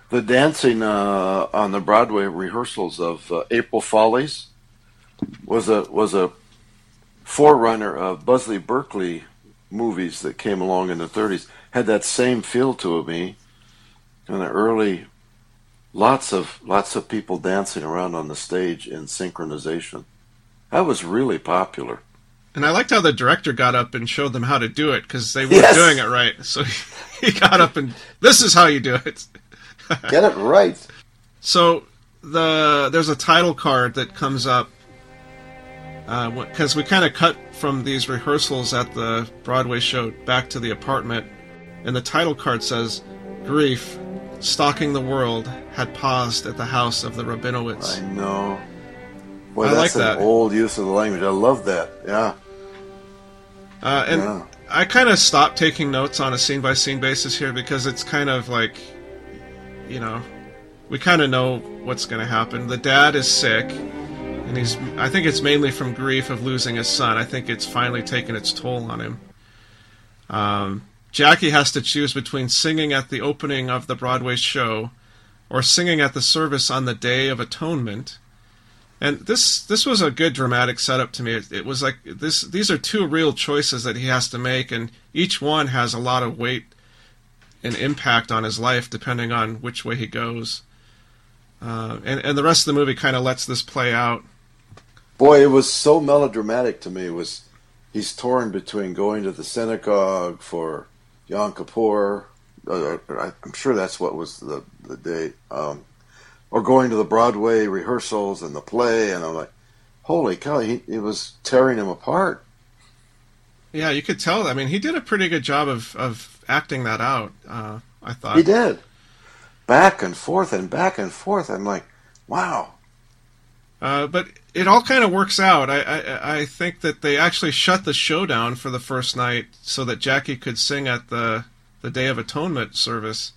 The dancing uh, on the Broadway rehearsals of uh, April Follies was a was a forerunner of Busby Berkeley movies that came along in the 30s. Had that same feel to it. me. In the early, lots of lots of people dancing around on the stage in synchronization. That was really popular. And I liked how the director got up and showed them how to do it because they weren't Yes. doing it right. So he got up and this is how you do it. Get it right. (laughs) So the there's a title card that comes up because we kind of cut from these rehearsals at the Broadway show back to the apartment, and the title card says, "Grief, stalking the world, had paused at the house of the Rabinowitz." I know. Boy, I that's like an that. old use of the language. I love that. Yeah. Uh, and Yeah. I kind of stopped taking notes on a scene by scene basis here because it's kind of like, you know, we kind of know what's going to happen. The dad is sick, and he's. I think it's mainly from grief of losing his son. I think it's finally taken its toll on him. Um, Jackie has to choose between singing at the opening of the Broadway show or singing at the service on the Day of Atonement. And this this was a good dramatic setup to me. It, it was like this these are two real choices that he has to make and each one has a lot of weight and impact on his life depending on which way he goes. Uh, and and the rest of the movie kind of lets this play out. Boy, it was so melodramatic to me. It was he's torn between going to the synagogue for Yom Kippur. Uh, I- I'm sure that's what was the the date. Um, or going to the Broadway rehearsals and the play, and I'm like, holy cow! He, it was tearing him apart. Yeah, you could tell. I mean, he did a pretty good job of of acting that out. Uh, I thought. He did. Back and forth and back and forth. I'm like, wow. Uh, but it all kind of works out. I, I I think that they actually shut the show down for the first night so that Jackie could sing at the the Day of Atonement service.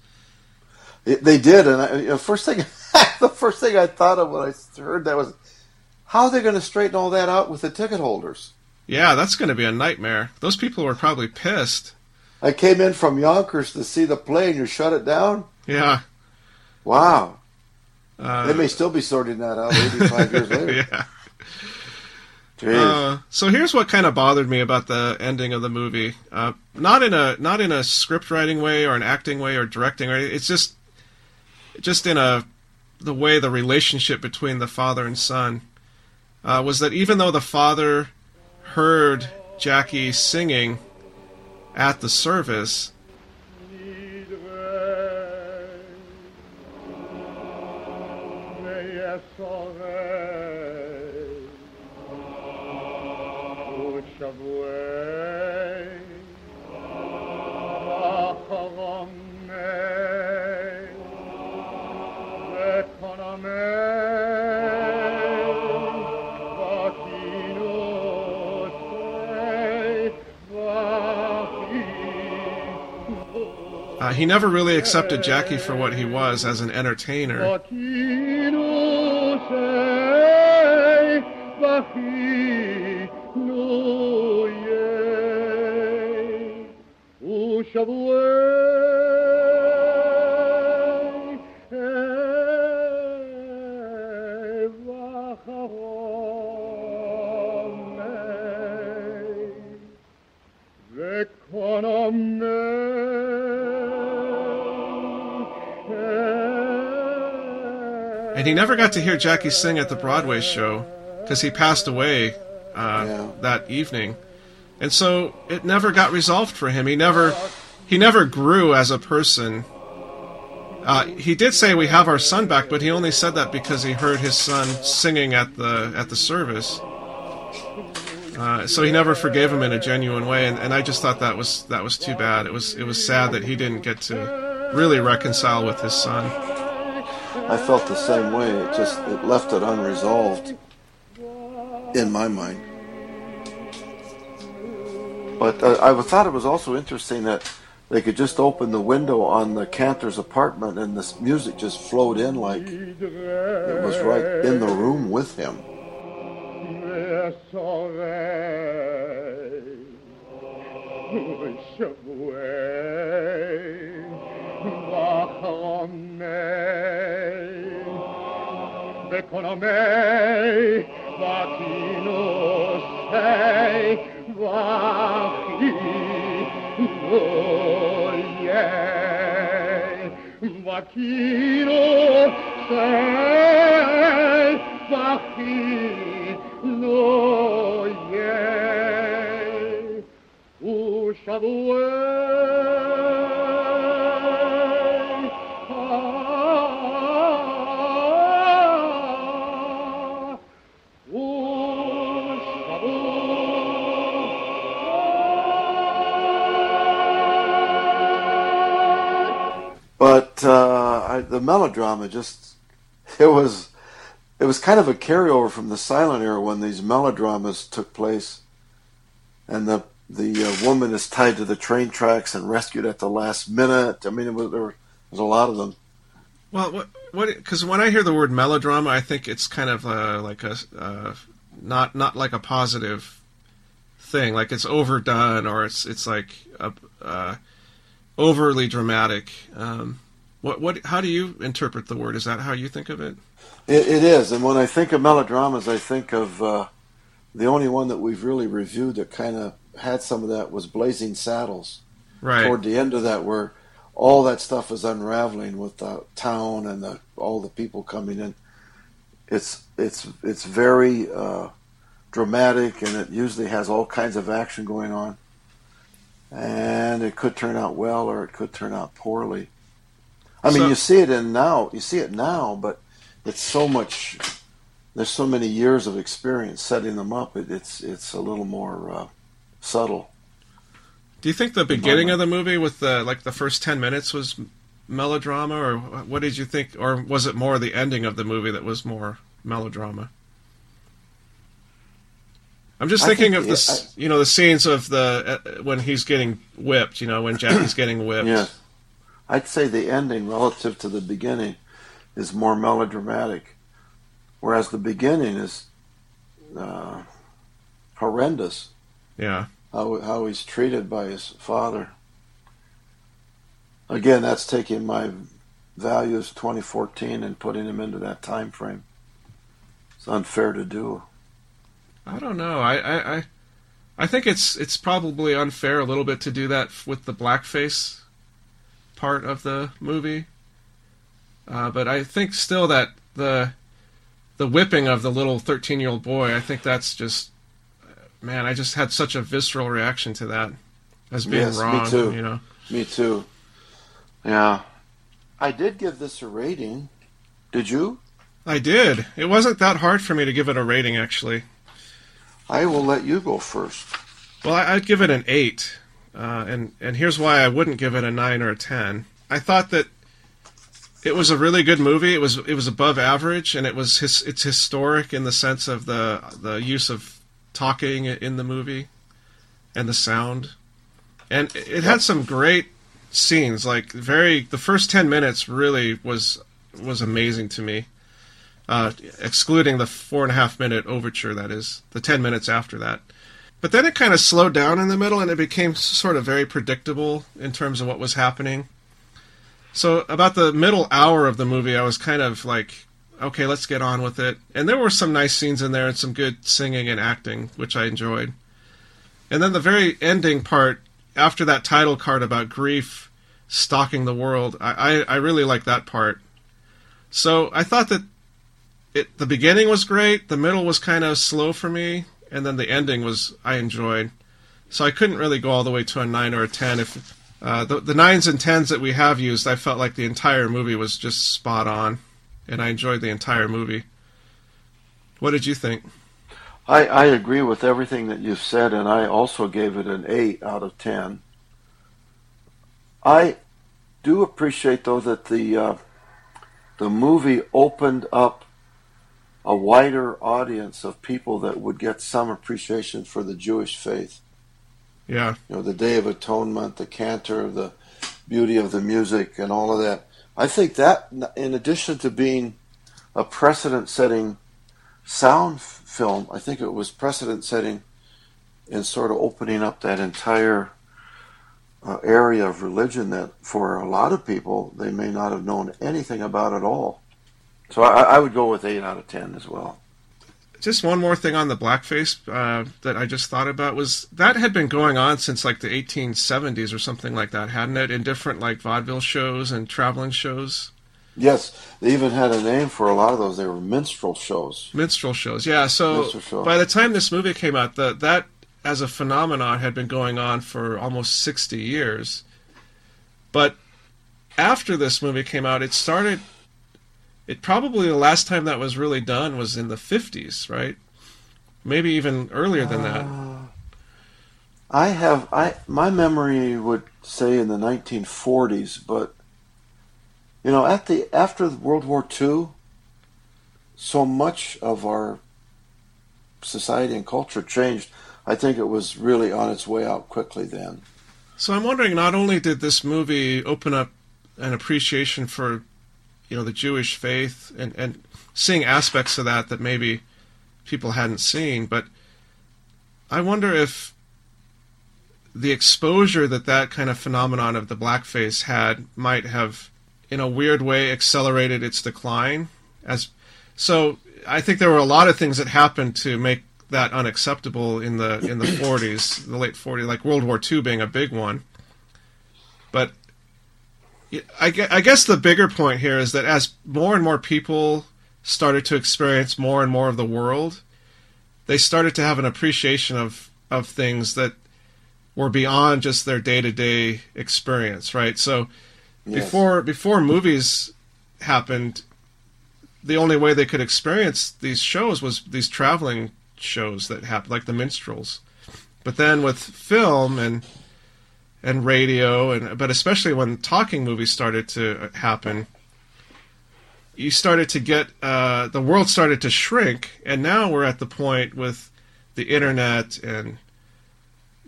It, they did, and I, you know, first thing, (laughs) the first thing I thought of when I heard that was, how are they going to straighten all that out with the ticket holders? Yeah, that's going to be a nightmare. Those people were probably pissed. I came in from Yonkers to see the play, and you shut it down. Yeah. Wow, Uh, they may still be sorting that out 85 years (laughs) later. yeah. Uh, so here's what kind of bothered me about the ending of the movie. Uh, not in a not in a script writing way or an acting way or directing way. It's just just in a the way the relationship between the father and son uh, was that even though the father heard Jackie singing at the service, uh, he never really accepted Jackie for what he was as an entertainer. And he never got to hear Jackie sing at the Broadway show because he passed away uh, Yeah. that evening, and so it never got resolved for him. He never, he never grew as a person. Uh, he did say we have our son back, but he only said that because he heard his son singing at the at the service. Uh, so he never forgave him in a genuine way, and, and I just thought that was that was too bad. It was it was sad that he didn't get to really reconcile with his son. I felt the same way. It just it left it unresolved in my mind. But uh, I thought it was also interesting that they could just open the window on the Cantor's apartment and this music just flowed in like it was right in the room with him. Secondo me Vacchino sei Vacchino yeah. Vacchino sei Vacchino yeah. But uh, I, the melodrama just it was it was kind of a carryover from the silent era when these melodramas took place, and the the uh, woman is tied to the train tracks and rescued at the last minute. I mean, was, there was a lot of them. Well, what what? Because when I hear the word melodrama, I think it's kind of uh, like a uh, not not like a positive thing. Like it's overdone or it's it's like a, uh, overly dramatic. Um, what what? How do you interpret the word? Is that how you think of it? It, it is, and when I think of melodramas, I think of uh, the only one that we've really reviewed that kind of had some of that was Blazing Saddles. Right. Toward the end of that, where all that stuff is unraveling with the town and the, all the people coming in. It's it's it's very uh, dramatic, and it usually has all kinds of action going on. And it could turn out well, or it could turn out poorly. I mean, So- you see it in now. You see it now, but it's so much. There's so many years of experience setting them up. It, it's it's a little more uh, subtle. Do you think the beginning of the movie with the like the first ten minutes was melodrama, or what did you think, or was it more the ending of the movie that was more melodrama? I'm just thinking think of the- this, you know, the scenes of the uh, when he's getting whipped, you know, when Jackie's getting (clears throat) whipped. Yeah. I'd say the ending relative to the beginning is more melodramatic, whereas the beginning is uh, horrendous. Yeah. How how he's treated by his father. Again, that's taking my values 2014 and putting him into that time frame. It's unfair to do. I don't know. I, I, I, I think it's it's probably unfair a little bit to do that with the blackface part of the movie. Uh, but I think still that the the whipping of the little thirteen year old boy, I think that's just man. I just had such a visceral reaction to that as being Yes, me too. You know. Me too. Yeah. I did give this a rating. Did you? I did. It wasn't that hard for me to give it a rating, actually. I will let you go first. Well, I'd give it an eight, uh, and and here's why I wouldn't give it a nine or a ten. I thought that it was a really good movie. It was it was above average, and it was his, it's historic in the sense of the the use of talking in the movie, and the sound, and it had some great scenes. Like very the first ten minutes really was was amazing to me. Uh, excluding the four and a half minute overture, that is the ten minutes after that. But then it kind of slowed down in the middle and it became sort of very predictable in terms of what was happening. So, about the middle hour of the movie, I was kind of like, okay, let's get on with it. And there were some nice scenes in there and some good singing and acting, which I enjoyed. And then the very ending part, after that title card about grief stalking the world, I, I, I really like that part. So, I thought that it the beginning was great, the middle was kind of slow for me, and then the ending was I enjoyed. So I couldn't really go all the way to a nine or a ten. If uh, the the nines and tens that we have used, I felt like the entire movie was just spot on, and I enjoyed the entire movie. What did you think? I, I agree with everything that you've said, and I also gave it an 8 out of 10. I do appreciate, though, that the, uh, the movie opened up a wider audience of people that would get some appreciation for the Jewish faith. Yeah, You know, the Day of Atonement, the cantor, the beauty of the music, and all of that. I think that, in addition to being a precedent setting sound f- film, I think it was precedent setting in sort of opening up that entire uh, area of religion that for a lot of people they may not have known anything about at all. So I, I would go with eight out of ten as well. Just one more thing on the blackface uh, that I just thought about was that had been going on since like the 1870s or something like that, hadn't it? In different like vaudeville shows and traveling shows, Yes, they even had a name for a lot of those. They were minstrel shows. minstrel shows. Yeah. So by the time this movie came out, the, that as a phenomenon had been going on for almost 60 years. But after this movie came out, it started. It probably the last time that was really done was in the 50s, right? Maybe even earlier than that. Uh, I have I my memory would say in the 1940s, but you know, at the after World War II, so much of our society and culture changed. I think it was really on its way out quickly then. So I'm wondering, not only did this movie open up an appreciation for, you know, the Jewish faith and, and seeing aspects of that that maybe people hadn't seen, but I wonder if the exposure that that kind of phenomenon of the blackface had might have, in a weird way, accelerated its decline. As so, I think there were a lot of things that happened to make that unacceptable in the in the 40s, the late 40s, like World War II being a big one. But I guess the bigger point here is that as more and more people started to experience more and more of the world, they started to have an appreciation of of things that were beyond just their day to day experience, right? So Yes. before before movies happened, the only way they could experience these shows was these traveling shows that happened, like the minstrels. But then with film and and radio, and but especially when talking movies started to happen, you started to get uh, the world started to shrink, and now we're at the point with the internet and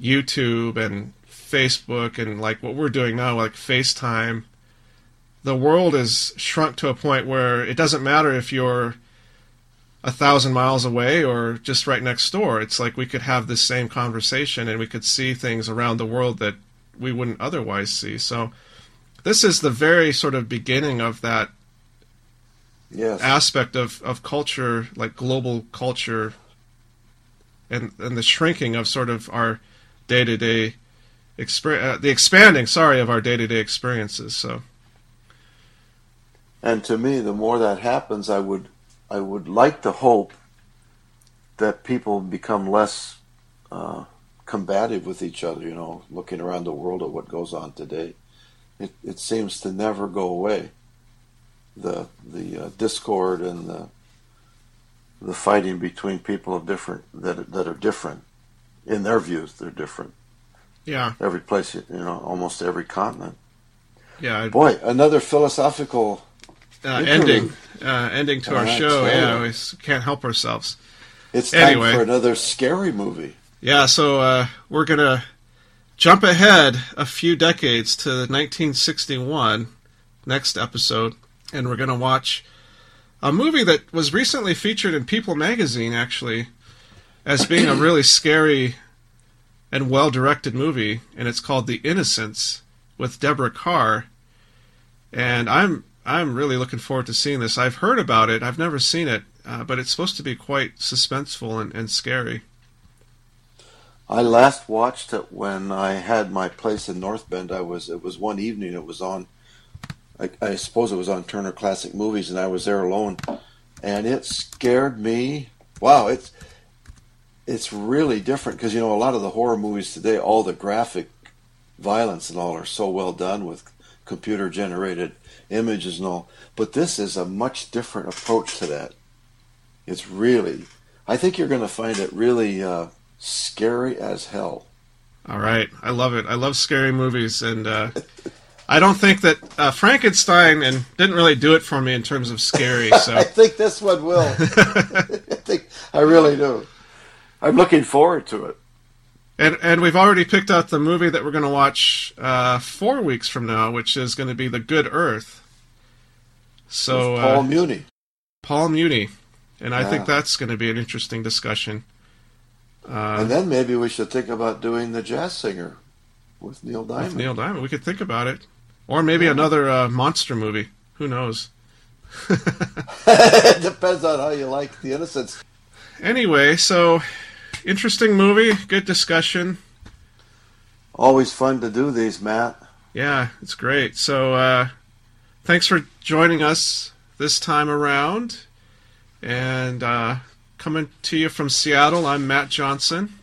YouTube and Facebook and like what we're doing now, like FaceTime. The world is shrunk to a point where it doesn't matter if you're a thousand miles away or just right next door. It's like we could have this same conversation and we could see things around the world that we wouldn't otherwise see. So this is the very sort of beginning of that Yes. aspect of, of culture, like global culture, and and the shrinking of sort of our day to day experience, uh, the expanding, sorry, of our day to day experiences. So And to me, the more that happens, I would, I would like to hope that people become less uh, combative with each other. You know, looking around the world at what goes on today, it it seems to never go away. The the uh, discord and the the fighting between people of different that that are different in their views. They're different. yeah, Every place, you know, almost every continent. yeah, Boy, another philosophical. uh, ending, uh, ending to our All right, show. Yeah, we can't help ourselves. It's time Anyway. for another scary movie. Yeah, so uh, we're gonna jump ahead a few decades to 1961, next episode, and we're gonna watch a movie that was recently featured in People magazine, actually, as being a really scary and well-directed movie, and it's called The Innocents with Deborah Kerr, and I'm I'm really looking forward to seeing this. I've heard about it, I've never seen it, uh, but it's supposed to be quite suspenseful and, and scary. I last watched it when I had my place in North Bend. I was it was one evening. It was on. I, I suppose it was on Turner Classic Movies, and I was there alone, and it scared me. Wow, it's it's really different because you know a lot of the horror movies today, all the graphic violence and all are so well done with computer generated images and all. But this is a much different approach to that. It's really, I think you're going to find it really uh, scary as hell. All right, I love it. I love scary movies, and uh, I don't think that uh, Frankenstein and didn't really do it for me in terms of scary. (laughs) So I think this one will. (laughs) I think I really do. I'm looking forward to it. And and we've already picked out the movie that we're going to watch uh, four weeks from now, which is going to be The Good Earth. So Paul uh, Muni. Paul Muni, and I think that's going to be an interesting discussion. Uh, and then maybe we should think about doing the jazz singer with Neil Diamond. with Neil Diamond, we could think about it, or maybe another uh, monster movie. Who knows? (laughs) it depends on how you like the Innocents. Anyway, so interesting movie, good discussion. Always fun to do these, Matt. Yeah, it's great. So uh, thanks for joining us this time around. And uh, coming to you from Seattle, I'm Matt Johnson.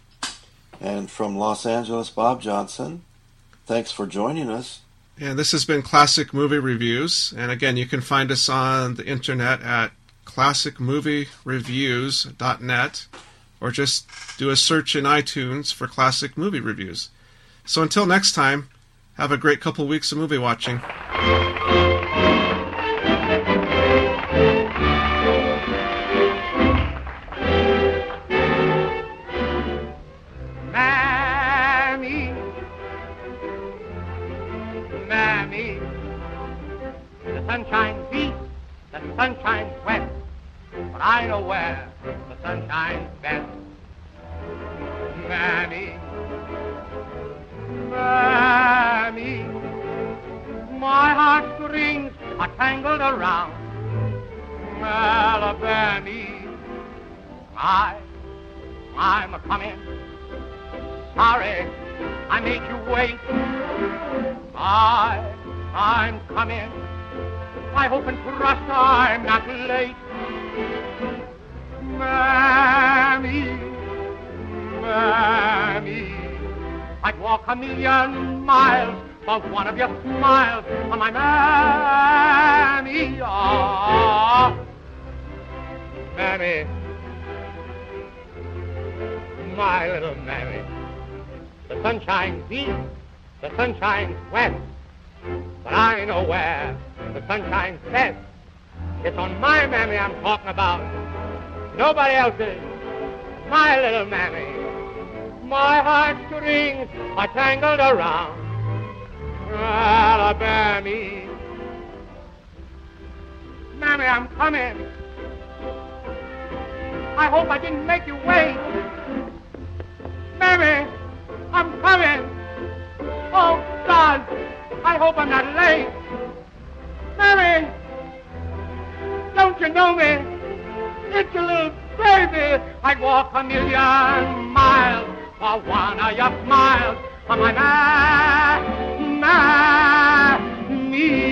And from Los Angeles, Bob Johnson. Thanks for joining us. And this has been Classic Movie Reviews. And again, you can find us on the internet at classicmoviereviews.net or just do a search in iTunes for Classic Movie Reviews. So until next time, have a great couple weeks of movie watching. For one of your smiles on my Mammy. Ah, Mammy, my little Mammy. The sun shines east, the sun shines west, but I know where the sun shines best. It's on my mammy I'm talking about. Nobody else's. My little mammy. My heartstrings are tangled around Alabama. Mammy, I'm coming. I hope I didn't make you wait. Mammy, I'm coming. Oh, God, I hope I'm not late. Mammy, don't you know me? It's your little baby. I'd walk a million miles for one of your smiles on my ma, ma, me.